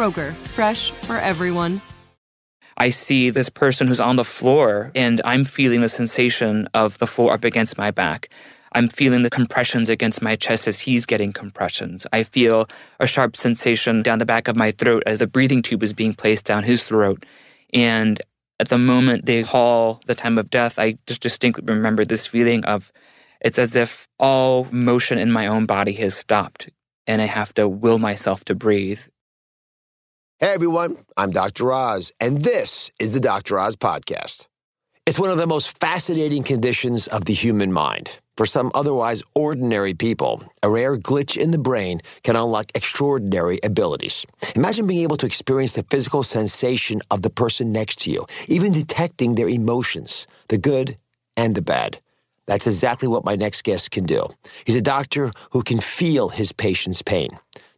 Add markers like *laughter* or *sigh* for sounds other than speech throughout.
Kroger, fresh for everyone. I see this person who's on the floor and I'm feeling the sensation of the floor up against my back. I'm feeling the compressions against my chest as he's getting compressions. I feel a sharp sensation down the back of my throat as a breathing tube is being placed down his throat. And at the moment they call the time of death, I just distinctly remember this feeling of it's as if all motion in my own body has stopped and I have to will myself to breathe. Hey everyone, I'm Dr. Oz, and this is the Dr. Oz Podcast. It's one of the most fascinating conditions of the human mind. For some otherwise ordinary people, a rare glitch in the brain can unlock extraordinary abilities. Imagine being able to experience the physical sensation of the person next to you, even detecting their emotions, the good and the bad. That's exactly what my next guest can do. He's a doctor who can feel his patient's pain.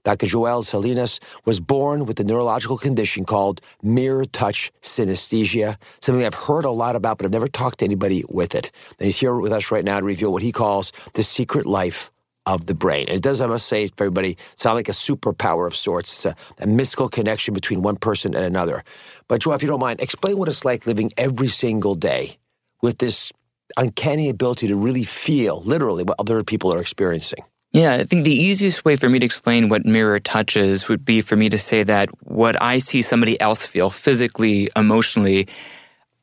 Dr. Joel Salinas was born with a neurological condition called mirror touch synesthesia, something I've heard a lot about, but I've never talked to anybody with it. And he's here with us right now to reveal what he calls the secret life of the brain. And it does, I must say, everybody, sound like a superpower of sorts. It's a, a mystical connection between one person and another. But Joel, if you don't mind, explain what it's like living every single day with this uncanny ability to really feel, literally, what other people are experiencing. Yeah, I think the easiest way for me to explain what mirror touch is would be for me to say that what I see somebody else feel physically, emotionally,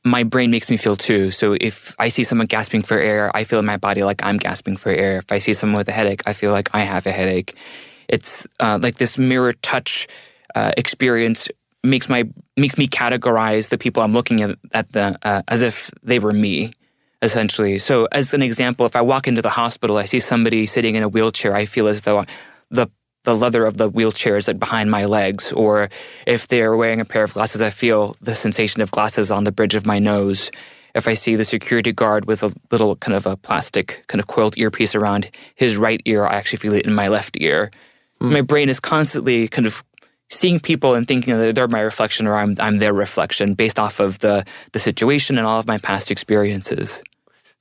my brain makes me feel too. So if I see someone gasping for air, I feel in my body like I'm gasping for air. If I see someone with a headache, I feel like I have a headache. It's uh, like this mirror touch uh, experience makes my makes me categorize the people I'm looking at, at the uh, as if they were me essentially. So, as an example, if I walk into the hospital, I see somebody sitting in a wheelchair, I feel as though the the leather of the wheelchair is like behind my legs. Or if they're wearing a pair of glasses, I feel the sensation of glasses on the bridge of my nose. If I see the security guard with a little kind of a plastic kind of coiled earpiece around his right ear, I actually feel it in my left ear. Mm. My brain is constantly kind of seeing people and thinking that they're my reflection or I'm, I'm their reflection based off of the, the situation and all of my past experiences.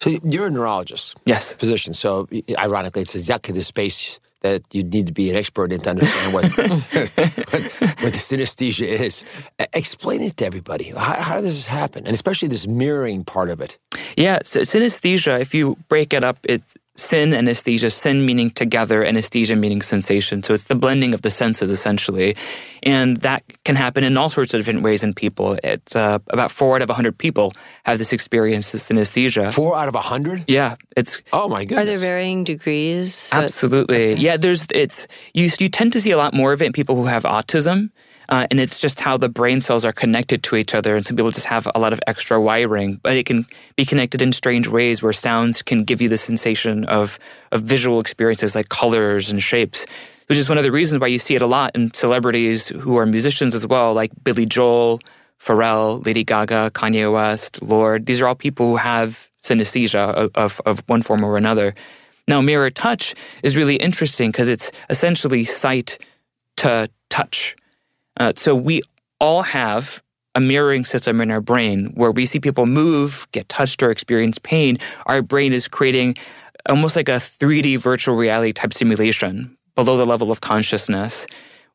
So you're a neurologist, yes, physician. So ironically, it's exactly the space that you need to be an expert in to understand what, *laughs* what, what, the synesthesia is. Explain it to everybody. How, how, does this happen, and especially this mirroring part of it? Yeah, so synesthesia. If you break it up, it's Syn anesthesia, syn meaning together, anesthesia meaning sensation. So it's the blending of the senses essentially. And that can happen in all sorts of different ways in people. It's uh, about four out of 100 people have this experience, this synesthesia. Four out of 100? Yeah. It's. Oh my goodness. Are there varying degrees? Absolutely. Okay. Yeah, there's, it's, you, you tend to see a lot more of it in people who have autism. Uh, and it's just how the brain cells are connected to each other. And some people just have a lot of extra wiring, but it can be connected in strange ways where sounds can give you the sensation of, of visual experiences like colors and shapes, which is one of the reasons why you see it a lot in celebrities who are musicians as well, like Billy Joel, Pharrell, Lady Gaga, Kanye West, Lorde. These are all people who have synesthesia of, of, of one form or another. Now, mirror touch is really interesting because it's essentially sight to touch. Uh, so we all have a mirroring system in our brain where we see people move, get touched, or experience pain. Our brain is creating almost like a 3D virtual reality type simulation below the level of consciousness,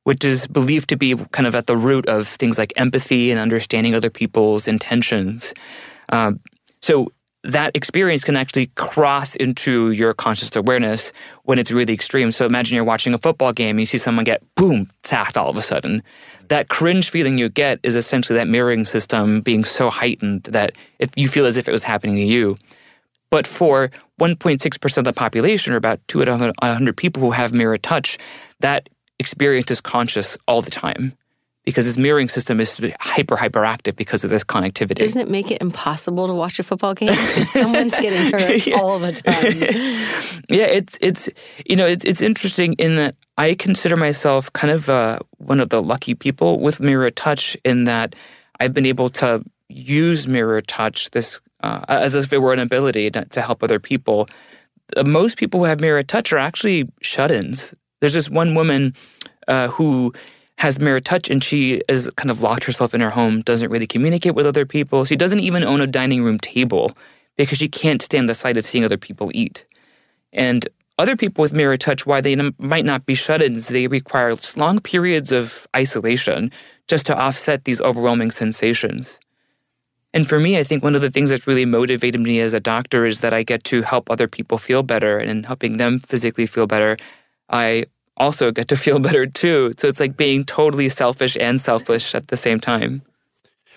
which is believed to be kind of at the root of things like empathy and understanding other people's intentions. Um, so that experience can actually cross into your conscious awareness when it's really extreme. So imagine you're watching a football game you see someone get boom, sacked all of a sudden. That cringe feeling you get is essentially that mirroring system being so heightened that if you feel as if it was happening to you. But for 1.6% of the population, or about two out of 100 people who have mirror touch, that experience is conscious all the time because this mirroring system is hyper hyperactive because of this connectivity. Doesn't it make it impossible to watch a football game someone's getting hurt *laughs* yeah. all the time? *laughs* yeah, it's it's you know it's it's interesting in that I consider myself kind of uh, one of the lucky people with mirror touch in that I've been able to use mirror touch this uh, as if it were an ability to, to help other people. Uh, most people who have mirror touch are actually shut-ins. There's this one woman uh, who has mirror touch and she is kind of locked herself in her home, doesn't really communicate with other people. She doesn't even own a dining room table because she can't stand the sight of seeing other people eat. And other people with mirror touch, why they n- might not be shut ins, they require long periods of isolation just to offset these overwhelming sensations. And for me, I think one of the things that's really motivated me as a doctor is that I get to help other people feel better. And in helping them physically feel better, I also get to feel *laughs* better too. So it's like being totally selfish and selfish at the same time.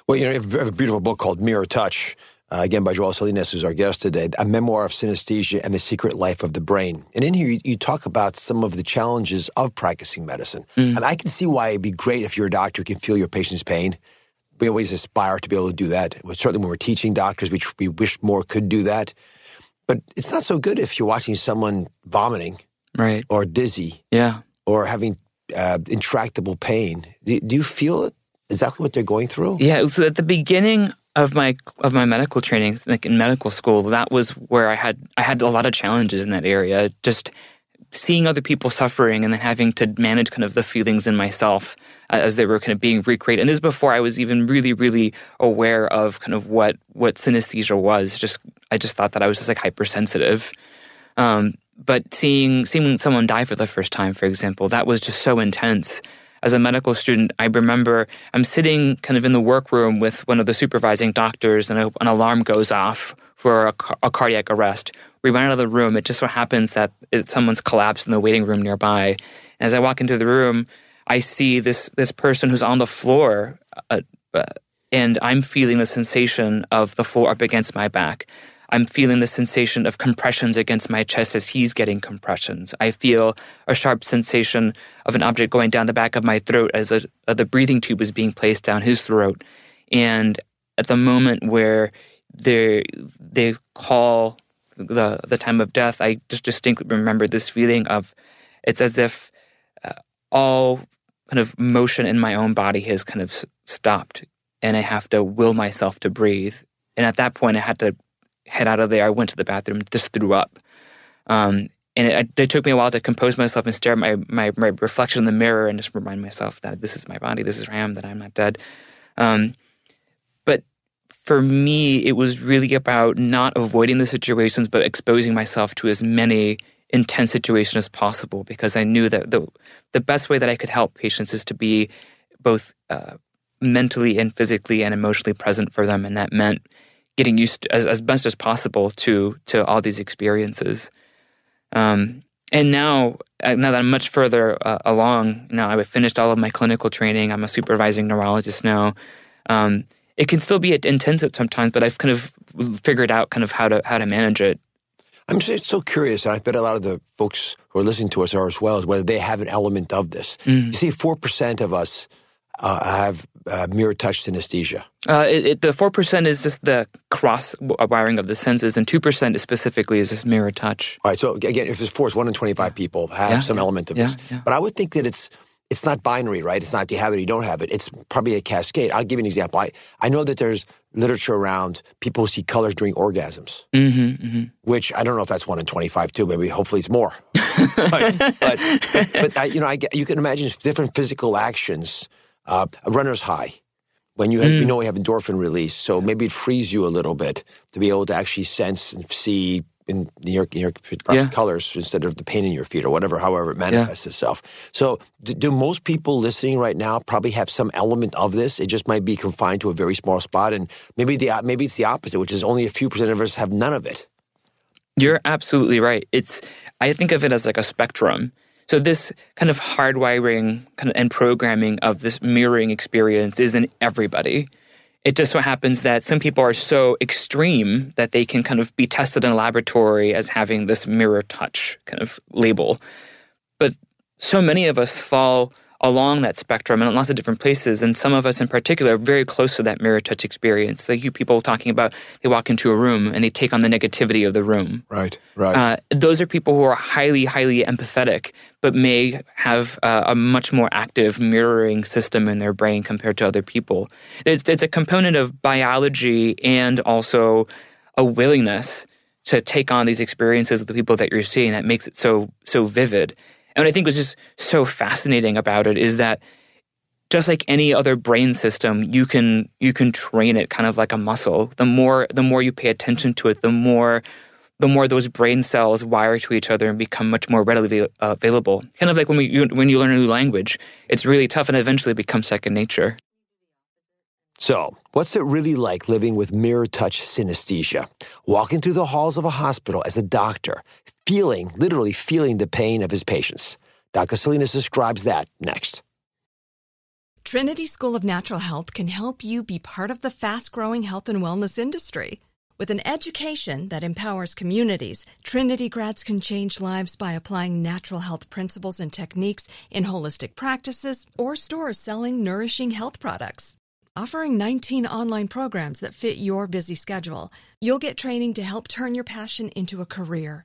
Well, you know, you have a beautiful book called Mirror Touch, uh, again by Joel Salinas, who's our guest today, a memoir of synesthesia and the secret life of the brain. And in here, you, you talk about some of the challenges of practicing medicine. Mm. And I can see why it'd be great if you're a doctor who can feel your patient's pain. We always aspire to be able to do that. Certainly, when we're teaching doctors, we, we wish more could do that. But it's not so good if you're watching someone vomiting right, or dizzy, yeah, or having uh, intractable pain. Do, do you feel exactly what they're going through? Yeah. So at the beginning of my of my medical training, like in medical school, that was where I had I had a lot of challenges in that area. Just seeing other people suffering and then having to manage kind of the feelings in myself uh, as they were kind of being recreated. And this is before I was even really, really aware of kind of what what synesthesia was. Just I just thought that I was just like hypersensitive. Um, but seeing seeing someone die for the first time, for example, that was just so intense. As a medical student, I remember I'm sitting kind of in the workroom with one of the supervising doctors, and a, an alarm goes off for a, a, cardiac arrest. We run out of the room. It just so happens that it, someone's collapsed in the waiting room nearby. And As I walk into the room, I see this this person who's on the floor, uh, uh, and I'm feeling the sensation of the floor up against my back. I'm feeling the sensation of compressions against my chest as he's getting compressions. I feel a sharp sensation of an object going down the back of my throat as a, uh, the breathing tube is being placed down his throat. And at the moment where they call the the time of death, I just distinctly remember this feeling of it's as if uh, all kind of motion in my own body has kind of stopped, and I have to will myself to breathe. And at that point, I had to head out of there. I went to the bathroom, just threw up. Um, and it, it, took me a while to compose myself and stare at my, my, my, reflection in the mirror and just remind myself that this is my body, this is who I am, that I'm not dead. Um, but for me, it was really about not avoiding the situations, but exposing myself to as many intense situations as possible because I knew that the, the best way that I could help patients is to be both uh, mentally and physically and emotionally present for them. And that meant getting used to, as, as best as possible to to all these experiences. Um, and now, uh, now that I'm much further uh, along, now I've finished all of my clinical training. I'm a supervising neurologist now. Um, it can still be intensive sometimes, but I've kind of figured out kind of how to how to manage it. I'm so curious, and I bet a lot of the folks who are listening to us are as well, as whether they have an element of this. Mm. You see, four percent of us uh, have uh, mirror touch synesthesia? Uh, it, it, the four percent is just the cross wiring of the senses, and two percent specifically is just mirror touch. All right. So again, if it's four, it's one in twenty-five people have yeah, some yeah, element of yeah, this. But I would think that it's it's not binary, right? It's not you have it, you don't have it. It's probably a cascade. I'll give you an example. I I know that there's literature around people who see colors during orgasms, mm-hmm, mm-hmm. which I don't know if that's one in twenty-five too. Maybe hopefully it's more. *laughs* but but, but, but I, you know, I, you can imagine different physical actions. Uh, a runner's high when you have, we know we have endorphin release, so maybe it frees you a little bit to be able to actually sense and see in your, your Yeah. colors instead of the pain in your feet or whatever, however it manifests itself. So, do, do most people listening right now probably have some element of this? It just might be confined to a very small spot, and maybe the maybe it's the opposite, which is only a few percent of us have none of it. You're absolutely right. It's I think of it as like a spectrum. So this kind of hardwiring kind of and programming of this mirroring experience is in everybody. It just so happens that some people are so extreme that they can kind of be tested in a laboratory as having this mirror touch kind of label. But so many of us fall along that spectrum and in lots of different places. And some of us in particular are very close to that mirror touch experience. Like you people talking about they walk into a room and they take on the negativity of the room. Right, right. Uh, those are people who are highly, highly empathetic, but may have uh, a much more active mirroring system in their brain compared to other people. It's, it's a component of biology and also a willingness to take on these experiences of the people that you're seeing that makes it so so vivid. And what I think was just so fascinating about it is that just like any other brain system, you can you can train it kind of like a muscle. The more the more you pay attention to it, the more the more those brain cells wire to each other and become much more readily uh, available. Kind of like when we you, when you learn a new language, it's really tough and eventually becomes second nature. So, what's it really like living with mirror touch synesthesia? Walking through the halls of a hospital as a doctor, feeling, literally feeling the pain of his patients. Dr. Salinas describes that next. Trinity School of Natural Health can help you be part of the fast growing health and wellness industry. With an education that empowers communities, Trinity grads can change lives by applying natural health principles and techniques in holistic practices or stores selling nourishing health products. Offering 19 online programs that fit your busy schedule, you'll get training to help turn your passion into a career.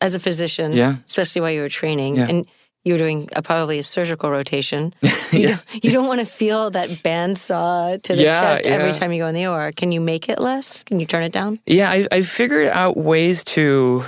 As a physician, Yeah. especially while you were training, Yeah. and you were doing a, probably a surgical rotation, *laughs* you, don't, you don't want to feel that bandsaw to the Yeah, chest every yeah. time you go in the OR. Can you make it less? Can you turn it down? Yeah, I, I figured out ways to,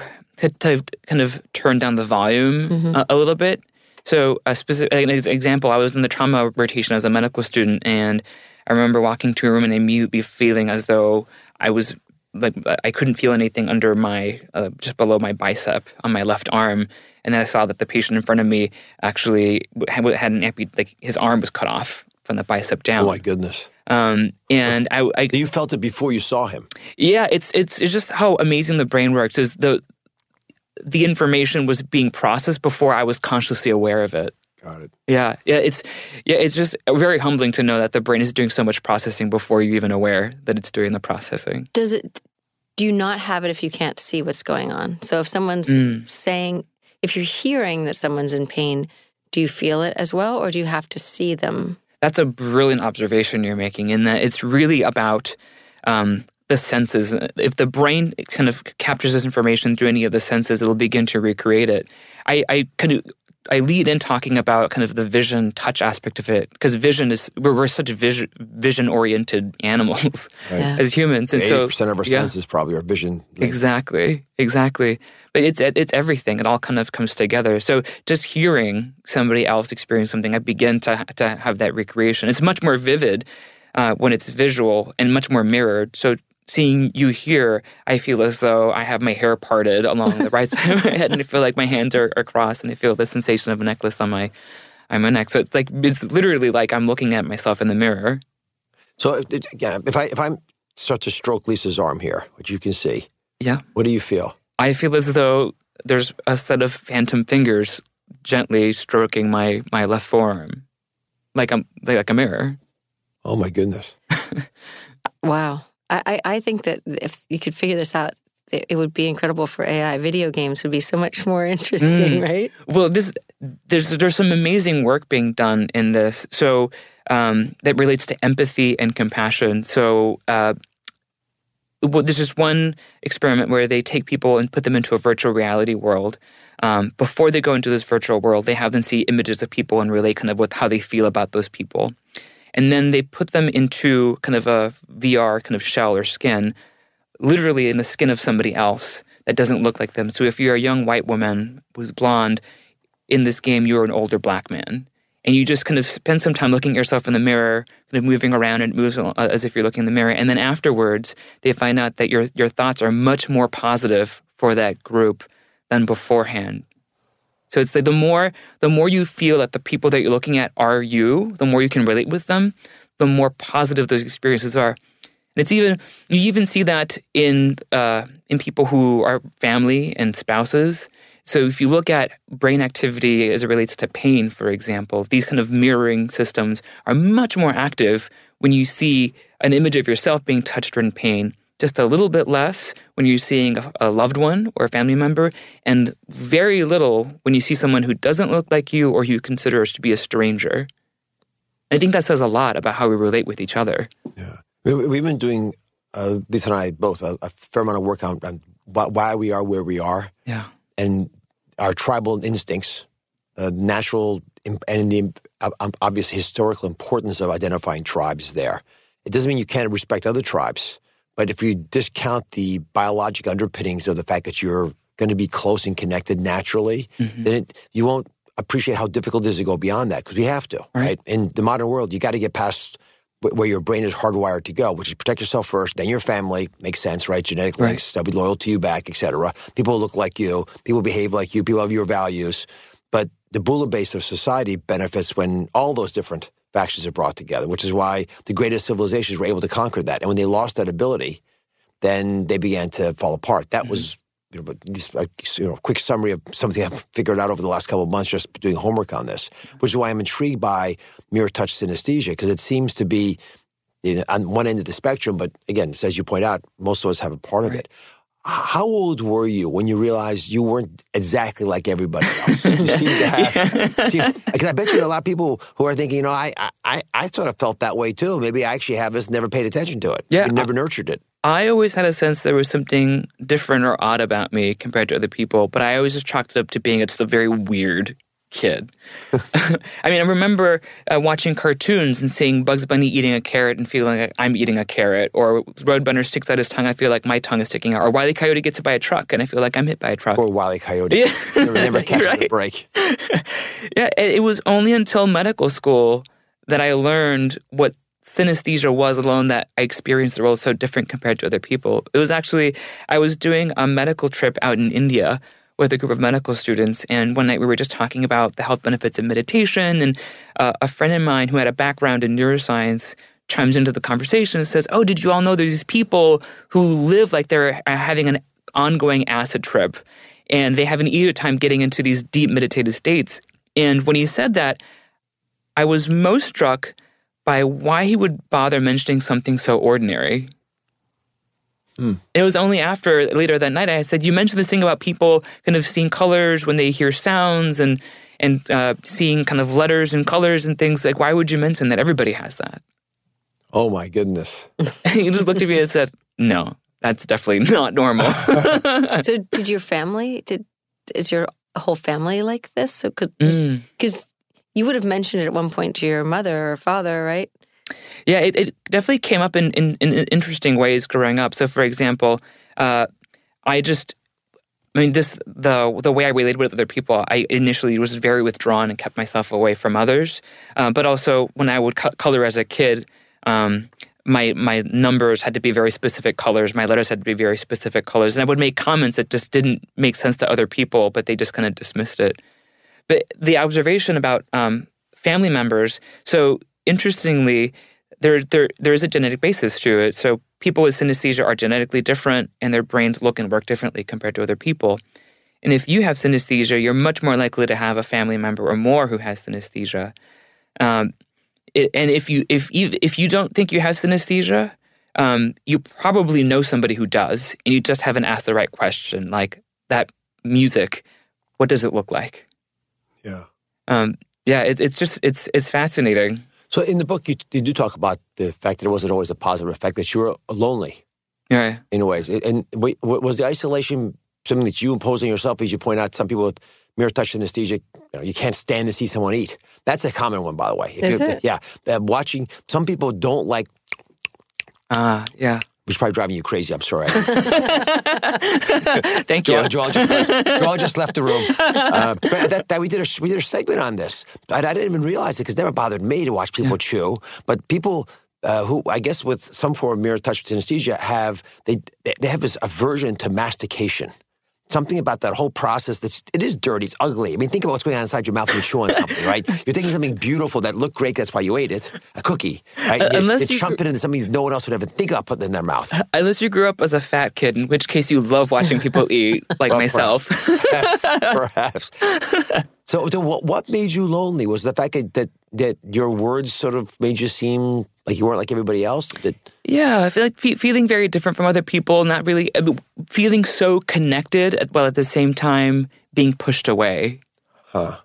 to kind of turn down the volume a, mm-hmm. a little bit. So, a specific an example, I was in the trauma rotation as a medical student, and I remember walking to a room and immediately feeling as though I was like I couldn't feel anything under my uh, just below my bicep on my left arm, and then I saw that the patient in front of me actually had, had an ampu- like his arm was cut off from the bicep down. Oh my goodness. Um, and I, I You felt it before you saw him. yeah, it's it's it's just how amazing the brain works. Is the the information was being processed before I was consciously aware of it. Got it. Yeah, yeah, it's yeah, it's just very humbling to know that the brain is doing so much processing before you're even aware that it's doing the processing. Does it? Do you not have it if you can't see what's going on? So if someone's Mm. saying, if you're hearing that someone's in pain, do you feel it as well, or do you have to see them? That's a brilliant observation you're making. In that it's really about um, the senses. If the brain kind of captures this information through any of the senses, it'll begin to recreate it. I, I kind of I lead in talking about kind of the vision touch aspect of it because vision is we're, we're such vision vision oriented *laughs* animals Yeah. as humans, and Eighty so percent of our yeah. senses probably are vision. Exactly, exactly. But it's it's everything. It all kind of comes together. So just hearing somebody else experience something, I begin to to have that recreation. It's much more vivid uh, when it's visual and much more mirrored. So seeing you here, I feel as though I have my hair parted along the right side of my head, and I feel like my hands are, are crossed, and I feel the sensation of a necklace on my on my neck. So it's like it's literally like I'm looking at myself in the mirror. So again, if I if I start to stroke Lisa's arm here, which you can see, yeah, what do you feel? I feel as though there's a set of phantom fingers gently stroking my my left forearm, like a like a mirror. Oh my goodness! *laughs* wow, I I think that if you could figure this out, it would be incredible for AI. Video games would be so much more *laughs* interesting, mm. right? Well, this there's there's some amazing work being done in this. So um, that relates to empathy and compassion. So. Uh, well, there's just one experiment where they take people and put them into a virtual reality world. Um, before they go into this virtual world, they have them see images of people and relate kind of with how they feel about those people. And then they put them into kind of a VR kind of shell or skin, literally in the skin of somebody else that doesn't look like them. So if you're a young white woman who's blonde, in this game, you're an older black man. And you just kind of spend some time looking at yourself in the mirror, kind of moving around and moves as if you're looking in the mirror. And then afterwards, they find out that your, your thoughts are much more positive for that group than beforehand. So it's like the more the more you feel that the people that you're looking at are you, the more you can relate with them, the more positive those experiences are. And it's even you even see that in uh, in people who are family and spouses. So if you look at brain activity as it relates to pain, for example, these kind of mirroring systems are much more active when you see an image of yourself being touched or in pain just a little bit less when you're seeing a, loved one or a family member, and very little when you see someone who doesn't look like you or who you consider to be a stranger. I think that says a lot about how we relate with each other. Yeah. We've been doing, uh, Lisa and I both, a, a fair amount of work on, on, why we are where we are. Yeah. And our tribal instincts, uh, natural, and the obvious historical importance of identifying tribes there. It doesn't mean you can't respect other tribes but if you discount the biologic underpinnings of the fact that you're going to be close and connected naturally, mm-hmm. then it, you won't appreciate how difficult it is to go beyond that because we have to, right? right? In the modern world, you got to get past where your brain is hardwired to go, which is protect yourself first, then your family. Makes sense, right? Genetic links, right. they'll be loyal to you back, etc. People look like you, people behave like you, people have your values. But the Bula base of society benefits when all those different factions are brought together, which is why the greatest civilizations were able to conquer that. And when they lost that ability, then they began to fall apart. That mm-hmm. was you know, this, uh, you know, quick summary of something I've *laughs* figured out over the last couple of months just doing homework on this, which is why I'm intrigued by mirror touch synesthesia because it seems to be you know, on one end of the spectrum, but again, as you point out, most of us have a part right. of it. How old were you when you realized you weren't exactly like everybody else? You seem to have, because I bet you there are a lot of people who are thinking, you know, I, I, I sort of felt that way too. Maybe I actually have this, never paid attention to it. Yeah, never I, nurtured it. I always had a sense there was something different or odd about me compared to other people, but I always just chalked it up to being just a very weird kid. *laughs* I mean, I remember uh, watching cartoons and seeing Bugs Bunny eating a carrot and feeling like I'm eating a carrot, or Roadrunner sticks out his tongue, I feel like my tongue is sticking out, or Wile E. Coyote gets hit by a truck and I feel like I'm hit by a truck. Or Wile E. Coyote. Yeah. never, never catches *laughs* right. a break. *laughs* yeah, it was only until medical school that I learned what synesthesia was alone that I experienced the world so different compared to other people. It was actually, I was doing a medical trip out in India with a group of medical students. And one night we were just talking about the health benefits of meditation. And uh, a friend of mine who had a background in neuroscience chimes into the conversation and says, Oh, did you all know there's these people who live like they're uh, having an ongoing acid trip and they have an easier time getting into these deep meditative states? And when he said that, I was most struck by why he would bother mentioning something so ordinary. Mm. It was only after later that night I said, "You mentioned this thing about people kind of seeing colors when they hear sounds and and uh, seeing kind of letters and colors and things. Like, why would you mention that? Everybody has that." Oh my goodness! *laughs* he just looked at me and said, "No, that's definitely not normal." *laughs* so, did your family? Did is your whole family like this? So, because mm. you would have mentioned it at one point to your mother or father, right? Yeah, it, it definitely came up in, in, in, interesting ways growing up. So, for example, uh, I just, I mean, this the the way I related with other people. I initially was very withdrawn and kept myself away from others. Uh, but also, when I would co- color as a kid, um, my my numbers had to be very specific colors. My letters had to be very specific colors, and I would make comments that just didn't make sense to other people, but they just kind of dismissed it. But the observation about um, family members. So interestingly, there there there is a genetic basis to it. So people with synesthesia are genetically different, and their brains look and work differently compared to other people. And if you have synesthesia, you're much more likely to have a family member or more who has synesthesia. Um, it, and if you if you if you don't think you have synesthesia, um, you probably know somebody who does, and you just haven't asked the right question. Like that music, what does it look like? Yeah. Um, yeah, it, it's just it's it's fascinating. So in the book, you, you do talk about the fact that it wasn't always a positive effect, that you were lonely Yeah, in a ways. And wait, was the isolation something that you impose on yourself? As you point out, some people with mirror touch synesthesia, you, know, you can't stand to see someone eat. That's a common one, by the way. If Is it? Yeah. Uh, watching, some people don't like, ah, yeah. Is probably driving you crazy. I'm sorry. *laughs* Thank you. Joel, just, left, Joel just left the room. Uh, but that, that we did a we did a segment on this, but I didn't even realize it because it never bothered me to watch people chew. But people uh, who I guess with some form of mirror touch synesthesia have they they have this aversion to mastication. Something about that whole process that's it is dirty, it's ugly. I mean, think about what's going on inside your mouth when you chew on something, right? You're thinking something beautiful that looked great, that's why you ate it, a cookie, right? Uh, you, unless you you chump gr- it into something no one else would ever think of putting in their mouth. *laughs* Unless you grew up as a fat kid, in which case you love watching people *laughs* eat, like Well, myself. *laughs* perhaps, perhaps. So, so what, what made you lonely? Was the fact that, that that your words sort of made you seem like you weren't like everybody else? That Yeah, I feel like fe- feeling very different from other people, not really I feeling so connected, while at the same time being pushed away. Huh.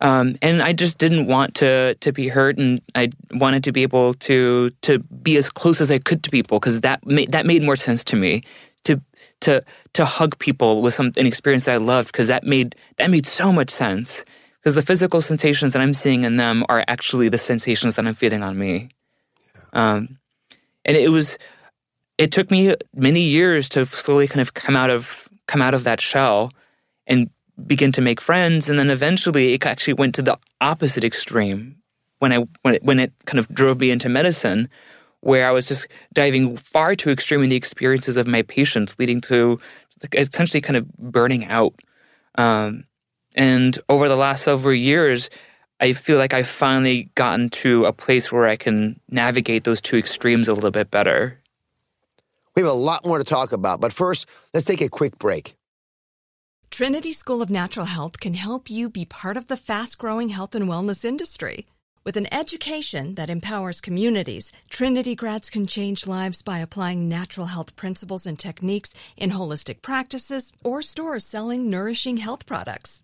Um, and I just didn't want to to be hurt, and I wanted to be able to to be as close as I could to people because that made that made more sense to me. To to to hug people with some an experience that I loved because that made that made so much sense because the physical sensations that I'm seeing in them are actually the sensations that I'm feeling on me. Um, and it was it took me many years to slowly kind of come out of come out of that shell and begin to make friends. And then eventually it actually went to the opposite extreme when I when it, when it kind of drove me into medicine where I was just diving far too extreme in the experiences of my patients leading to essentially kind of burning out. Um, and over the last several years I feel like I've finally gotten to a place where I can navigate those two extremes a little bit better we have a lot more to talk about, but first, let's take a quick break. Trinity School of Natural Health can help you be part of the fast growing health and wellness industry. With an education that empowers communities, Trinity grads can change lives by applying natural health principles and techniques in holistic practices or stores selling nourishing health products.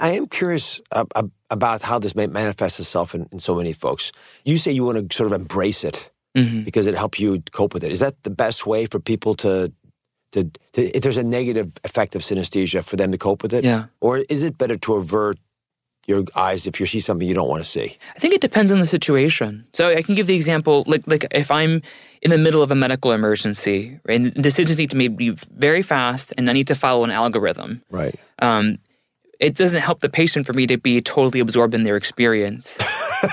I am curious uh, ab- about how this may manifest itself in, in so many folks. You say you want to sort of embrace it Mhm. because it helps you cope with it. Is that the best way for people to, to, to, if there's a negative effect of synesthesia, for them to cope with it? Yeah. Or is it better to avert your eyes if you see something you don't want to see? I think it depends on the situation. So I can give the example, like like if I'm in the middle of a medical emergency, right, and decisions need to be very fast, and I need to follow an algorithm. Right. Um, it doesn't help the patient for me to be totally absorbed in their experience. *laughs*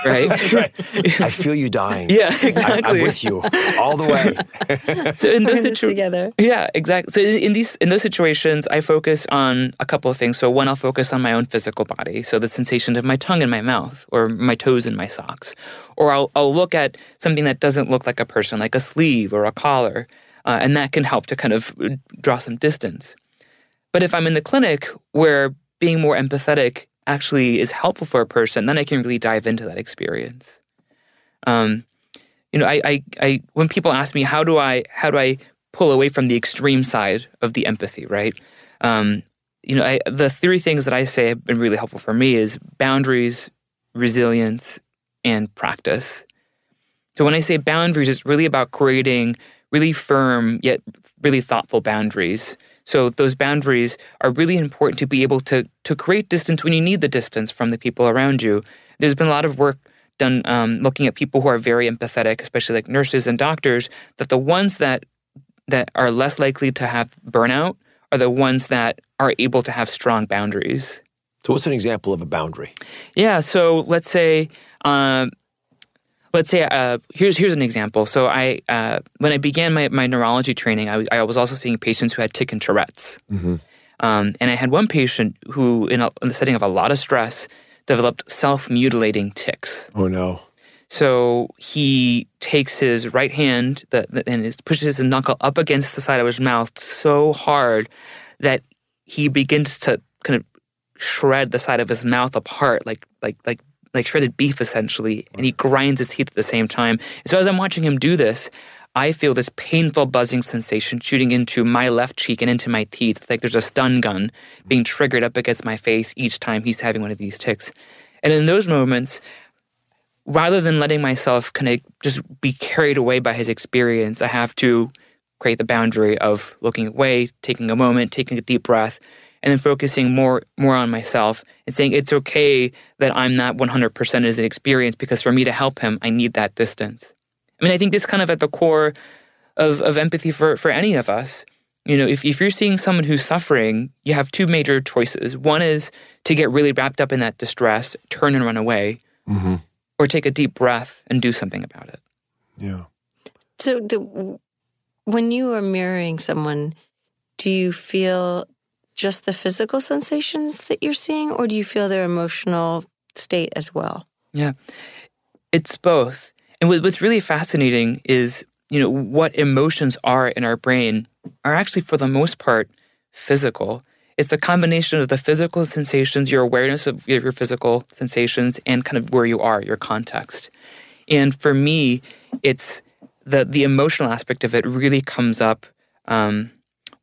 Right? right. *laughs* I feel you dying. Yeah, exactly. I, am with you all the way. *laughs* so in those situations. Yeah, exactly. So in, in these in those situations, I focus on a couple of things. So one, I'll focus on my own physical body, so the sensation of my tongue in my mouth, or my toes in my socks, or I'll I'll look at something that doesn't look like a person, like a sleeve or a collar, uh, and that can help to kind of draw some distance. But if I'm in the clinic where being more empathetic actually is helpful for a person, then I can really dive into that experience. Um, you know, I, I, I, when people ask me how do I, how do I pull away from the extreme side of the empathy, right? Um, you know, I, the three things that I say have been really helpful for me is boundaries, resilience, and practice. So when I say boundaries, it's really about creating really firm yet really thoughtful boundaries so those boundaries are really important to be able to to create distance when you need the distance from the people around you. There's been a lot of work done um, looking at people who are very empathetic, especially like nurses and doctors, that the ones that that are less likely to have burnout are the ones that are able to have strong boundaries. So, what's an example of a boundary? Yeah. So, let's say um, let's say uh, here's here's an example. So I uh, when I began my, my neurology training, I, I was also seeing patients who had tic and Tourette's, mm-hmm. um, and I had one patient who, in, a, in the setting of a lot of stress, developed self mutilating tics. Oh no! So he takes his right hand and pushes his knuckle up against the side of his mouth so hard that he begins to kind of shred the side of his mouth apart, like like like like shredded beef essentially, and he grinds his teeth at the same time. So as I'm watching him do this, I feel this painful buzzing sensation shooting into my left cheek and into my teeth, like there's a stun gun being triggered up against my face each time he's having one of these tics. And in those moments, rather than letting myself kind of just be carried away by his experience, I have to create the boundary of looking away, taking a moment, taking a deep breath, and then focusing more more on myself and saying it's okay that I'm not 100% as an experience because for me to help him, I need that distance. I mean, I think this kind of at the core of, of empathy for, for any of us. You know, if, if you're seeing someone who's suffering, you have two major choices. One is to get really wrapped up in that distress, turn and run away, mm-hmm. or take a deep breath and do something about it. Yeah. So, the, when you are mirroring someone, do you feel just the physical sensations that you're seeing, or do you feel their emotional state as well? Yeah, it's both. And what's really fascinating is, you know, what emotions are in our brain are actually, for the most part, physical. It's the combination of the physical sensations, your awareness of your physical sensations, and kind of where you are, your context. And for me, it's the the emotional aspect of it really comes up um,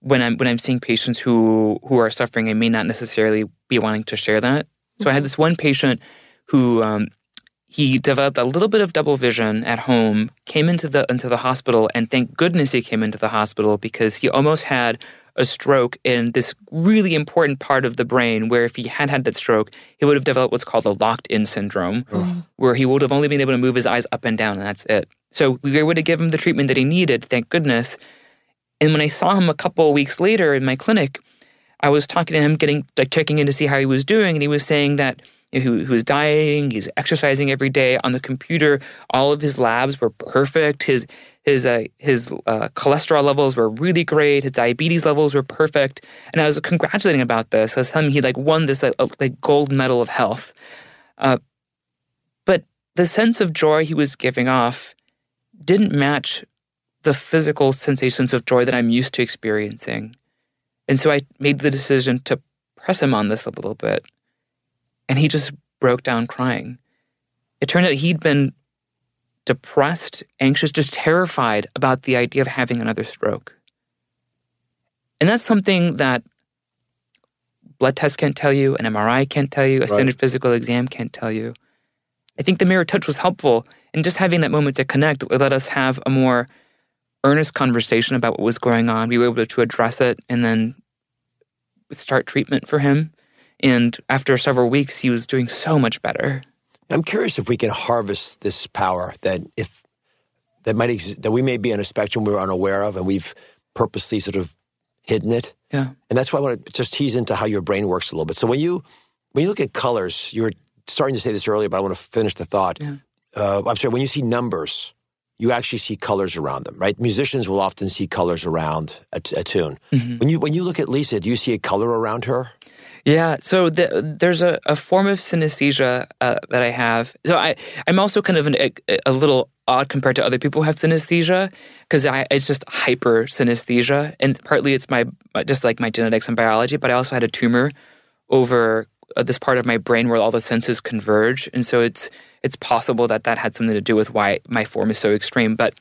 when I'm when I'm seeing patients who who are suffering I may not necessarily be wanting to share that. So. I had mm-hmm. this one patient who um, he developed a little bit of double vision at home, came into the into the hospital, and thank goodness he came into the hospital because he almost had a stroke in this really important part of the brain where if he had had that stroke, he would have developed what's called a locked in syndrome, mm-hmm. where he would have only been able to move his eyes up and down, and that's it. So we were able to give him the treatment that he needed, thank goodness. And when I saw him a couple of weeks later in my clinic, I was talking to him, getting like checking in to see how he was doing, and he was saying that he, he was dieting, he's exercising every day on the computer. All of his labs were perfect. His his uh, his uh, cholesterol levels were really great. His diabetes levels were perfect, and I was congratulating about this. I was telling him he like won this like, like gold medal of health. Uh, but the sense of joy he was giving off didn't match the physical sensations of joy that I'm used to experiencing. And so I made the decision to press him on this a little bit. And he just broke down crying. It turned out he'd been depressed, anxious, just terrified about the idea of having another stroke. And that's something that blood tests can't tell you, an MRI can't tell you, a standard physical exam can't tell you. I think the mirror touch was helpful in just having that moment to connect. It let us have a more earnest conversation about what was going on. We were able to address it and then start treatment for him. And after several weeks, he was doing so much better. I'm curious if we can harvest this power that if that might exist, that we may be on a spectrum we're unaware of, and we've purposely sort of hidden it. Yeah. And that's why I want to just tease into how your brain works a little bit. So when you when you look at colors, you were starting to say this earlier, but I want to finish the thought. Yeah. Uh, I'm sorry. When you see numbers, you actually see colors around them, right? Musicians will often see colors around a, a tune. Mm-hmm. When you when you look at Lisa, do you see a color around her? Yeah, so the, there's a, a form of synesthesia uh, that I have. So I, I'm also kind of an, a, a little odd compared to other people who have synesthesia because I it's just hyper synesthesia, and partly it's my just like my genetics and biology, but I also had a tumor over uh, this part of my brain where all the senses converge, and so it's it's possible that that had something to do with why my form is so extreme. But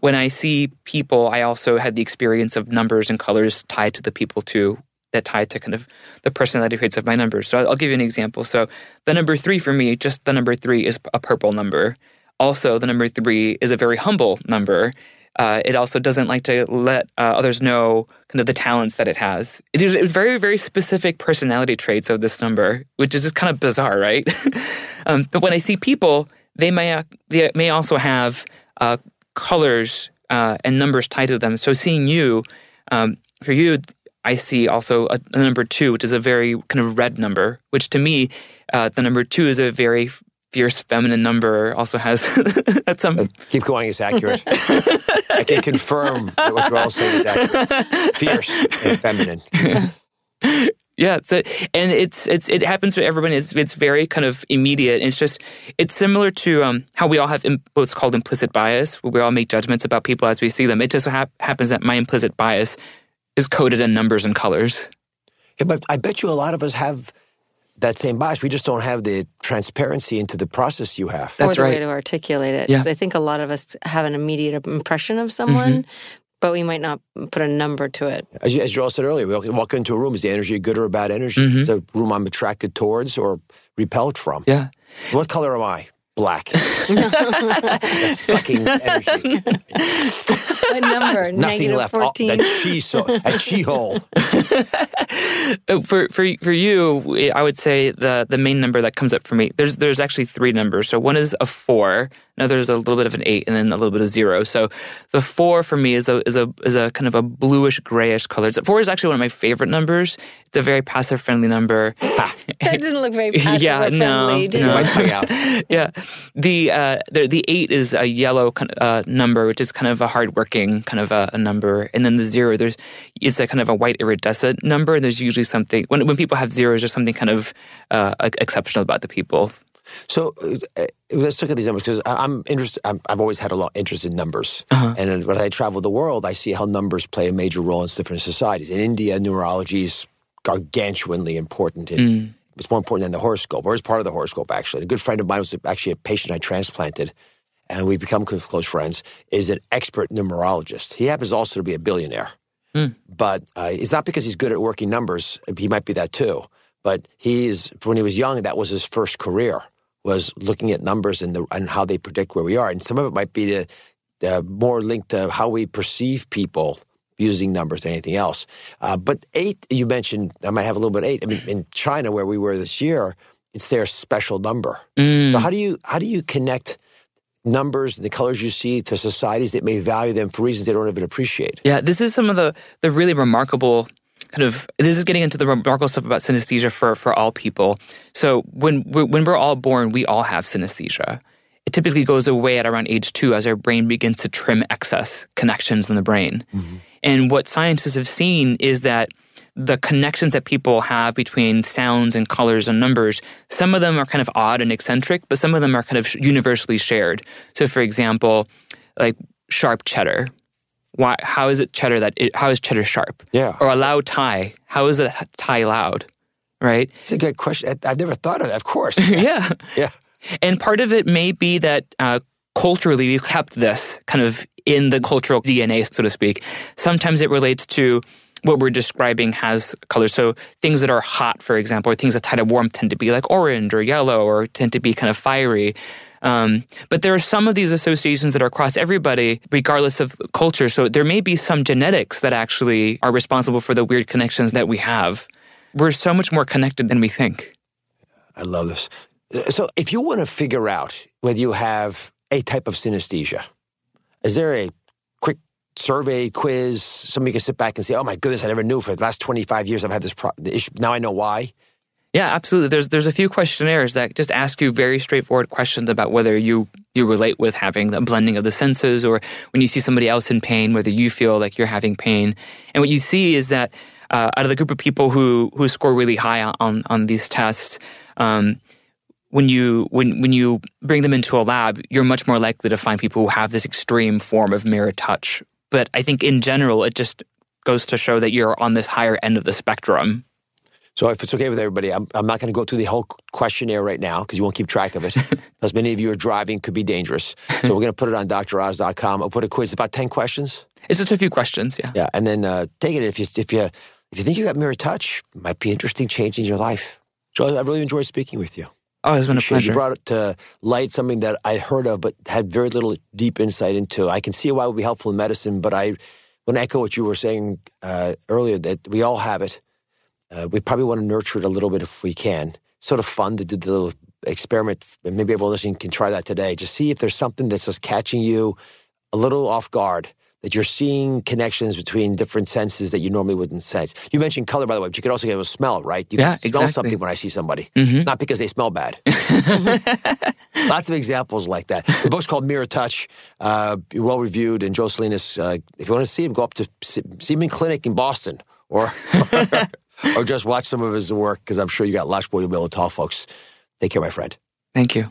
when I see people, I also had the experience of numbers and colors tied to the people too, that tied to kind of the personality traits of my numbers. So I'll give you an example. So the number three for me, just the number three is a purple number. Also, the number three is a very humble number. Uh, it also doesn't like to let uh, others know kind of the talents that it has. There's very, very specific personality traits of this number, which is just kind of bizarre, right? *laughs* um, but when I see people, they may they may also have uh, colors uh, and numbers tied to them. So seeing you, um, for you, I see also a, a, number two, which is a very kind of red number, which to me, uh, the number two is a very fierce feminine number. Also has *laughs* some. Uh, keep going, it's accurate. I can confirm that what you're all saying is accurate. Fierce and feminine. Yeah, so and it's it's it happens with everyone. It's it's very kind of immediate. It's just it's similar to um, how we all have what's called implicit bias, where we all make judgments about people as we see them. It just ha- happens that my implicit bias is coded in numbers and colors. Yeah, but I bet you a lot of us have that same bias. We just don't have the transparency into the process you have. That's or the right. way to articulate it. Yeah. I think a lot of us have an immediate impression of someone, mm-hmm. but we might not put a number to it. As, you, as Joel said earlier, we walk into a room. Is the energy a good or a bad energy? Mm-hmm. Is the room I'm attracted towards or repelled from? Yeah. What color am I? Black. *laughs* sucking energy. What number? Nothing Negative left. 14. Oh, that chi so, that chi hole. For for for you, I would say the the main number that comes up for me. There's there's actually three numbers. So one is a four. Another is a little bit of an eight, and then a little bit of zero. So the four for me is a is a is a kind of a bluish grayish color. So four is actually one of my favorite numbers. It's a very passive friendly number. that didn't look very *laughs* passive Yeah, no, friendly, no. tongue *laughs* yeah, the uh, the the eight is a yellow kind of, uh, number, which is kind of a hardworking kind of a, a, number, and then the zero, there's it's a kind of a white iridescent number. And there's usually something when when people have zeros, there's something kind of uh, exceptional about the people. So uh, let's look at these numbers because I'm interested. i have always had a lot of interest in numbers, uh-huh. and when I travel the world, I see how numbers play a major role in different societies. In India, numerology is gargantuanly important. In, mm. It's more important than the horoscope, or it's part of the horoscope. Actually, a good friend of mine was actually a patient I transplanted, and we've become close friends. Is an expert numerologist. He happens also to be a billionaire, mm. but uh, it's not because he's good at working numbers. He might be that too. But he's when he was young, that was his first career was looking at numbers and, the, and how they predict where we are. And some of it might be to, uh, more linked to how we perceive people using numbers than anything else. Uh, but eight, you mentioned, I might have a little bit eight. I mean, in China, where we were this year, it's their special number. Mm. So how do you how do you connect numbers and the colors you see to societies that may value them for reasons they don't even appreciate? Yeah, this is some of the the really remarkable kind of this is getting into the remarkable stuff about synesthesia for for all people. So when we're, when we're all born, we all have synesthesia. It typically goes away at around age two as our brain begins to trim excess connections in the brain. Mm-hmm. And what scientists have seen is that the connections that people have between sounds and colors and numbers, some of them are kind of odd and eccentric, but some of them are kind of universally shared. So, for example, like sharp cheddar why how is it cheddar that it, how is cheddar sharp? Yeah. Or a loud tie how is it tie loud right? It's a good question. I've never thought of that. Of course. *laughs* Yeah. Yeah. And part of it may be that uh, culturally we've kept this kind of in the cultural dna so to speak. Sometimes it relates to what we're describing has colors. So things that are hot, for example, or things that tie to warmth tend to be like orange or yellow or tend to be kind of fiery. Um, but there are some of these associations that are across everybody, regardless of culture. So there may be some genetics that actually are responsible for the weird connections that we have. We're so much more connected than we think. I love this. So if you want to figure out whether you have a type of synesthesia, is there a survey, quiz, somebody can sit back and say, "Oh my goodness, I never knew for the last 25 years I've had this pro- issue. Now I know why." Yeah, absolutely. There's there's a few questionnaires that just ask you very straightforward questions about whether you you relate with having a blending of the senses, or when you see somebody else in pain, whether you feel like you're having pain. And what you see is that uh, out of the group of people who who score really high on on these tests. Um, when you when when you bring them into a lab, you're much more likely to find people who have this extreme form of mirror touch. But I think in general, it just goes to show that you're on this higher end of the spectrum. So if it's okay with everybody, I'm, I'm not going to go through the whole questionnaire right now because you won't keep track of it. *laughs* Because many of you are driving, could be dangerous. So we're going to put it on droz.com. I'll put a quiz, about 10 questions. It's just a few questions, yeah. Yeah, and then uh, take it if you, if, you, if you think you got mirror touch, might be interesting changing your life. So I really enjoy speaking with you. Oh, it's been a pleasure. You brought to light something that I heard of but had very little deep insight into. I can see why it would be helpful in medicine, but I want to echo what you were saying uh, earlier that we all have it. Uh, we probably want to nurture it a little bit if we can. It's sort of fun to do the little experiment. Maybe everyone listening can try that today. Just see if there's something that's just catching you a little off guard that you're seeing connections between different senses that you normally wouldn't sense. You mentioned color, by the way, but you could also get a smell, right? You yeah, can smell exactly. something when I see somebody, Mhm. not because they smell bad. *laughs* Lots of examples like that. The book's called Mirror Touch, uh, well reviewed, and Joel Salinas. Uh, if you want to see him, go up to see, see him in clinic in Boston, or *laughs* or just watch some of his work because I'm sure you got lots more you'll be able to tell folks. Take care, my friend. Thank you.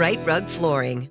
Rite Rug Flooring.